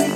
places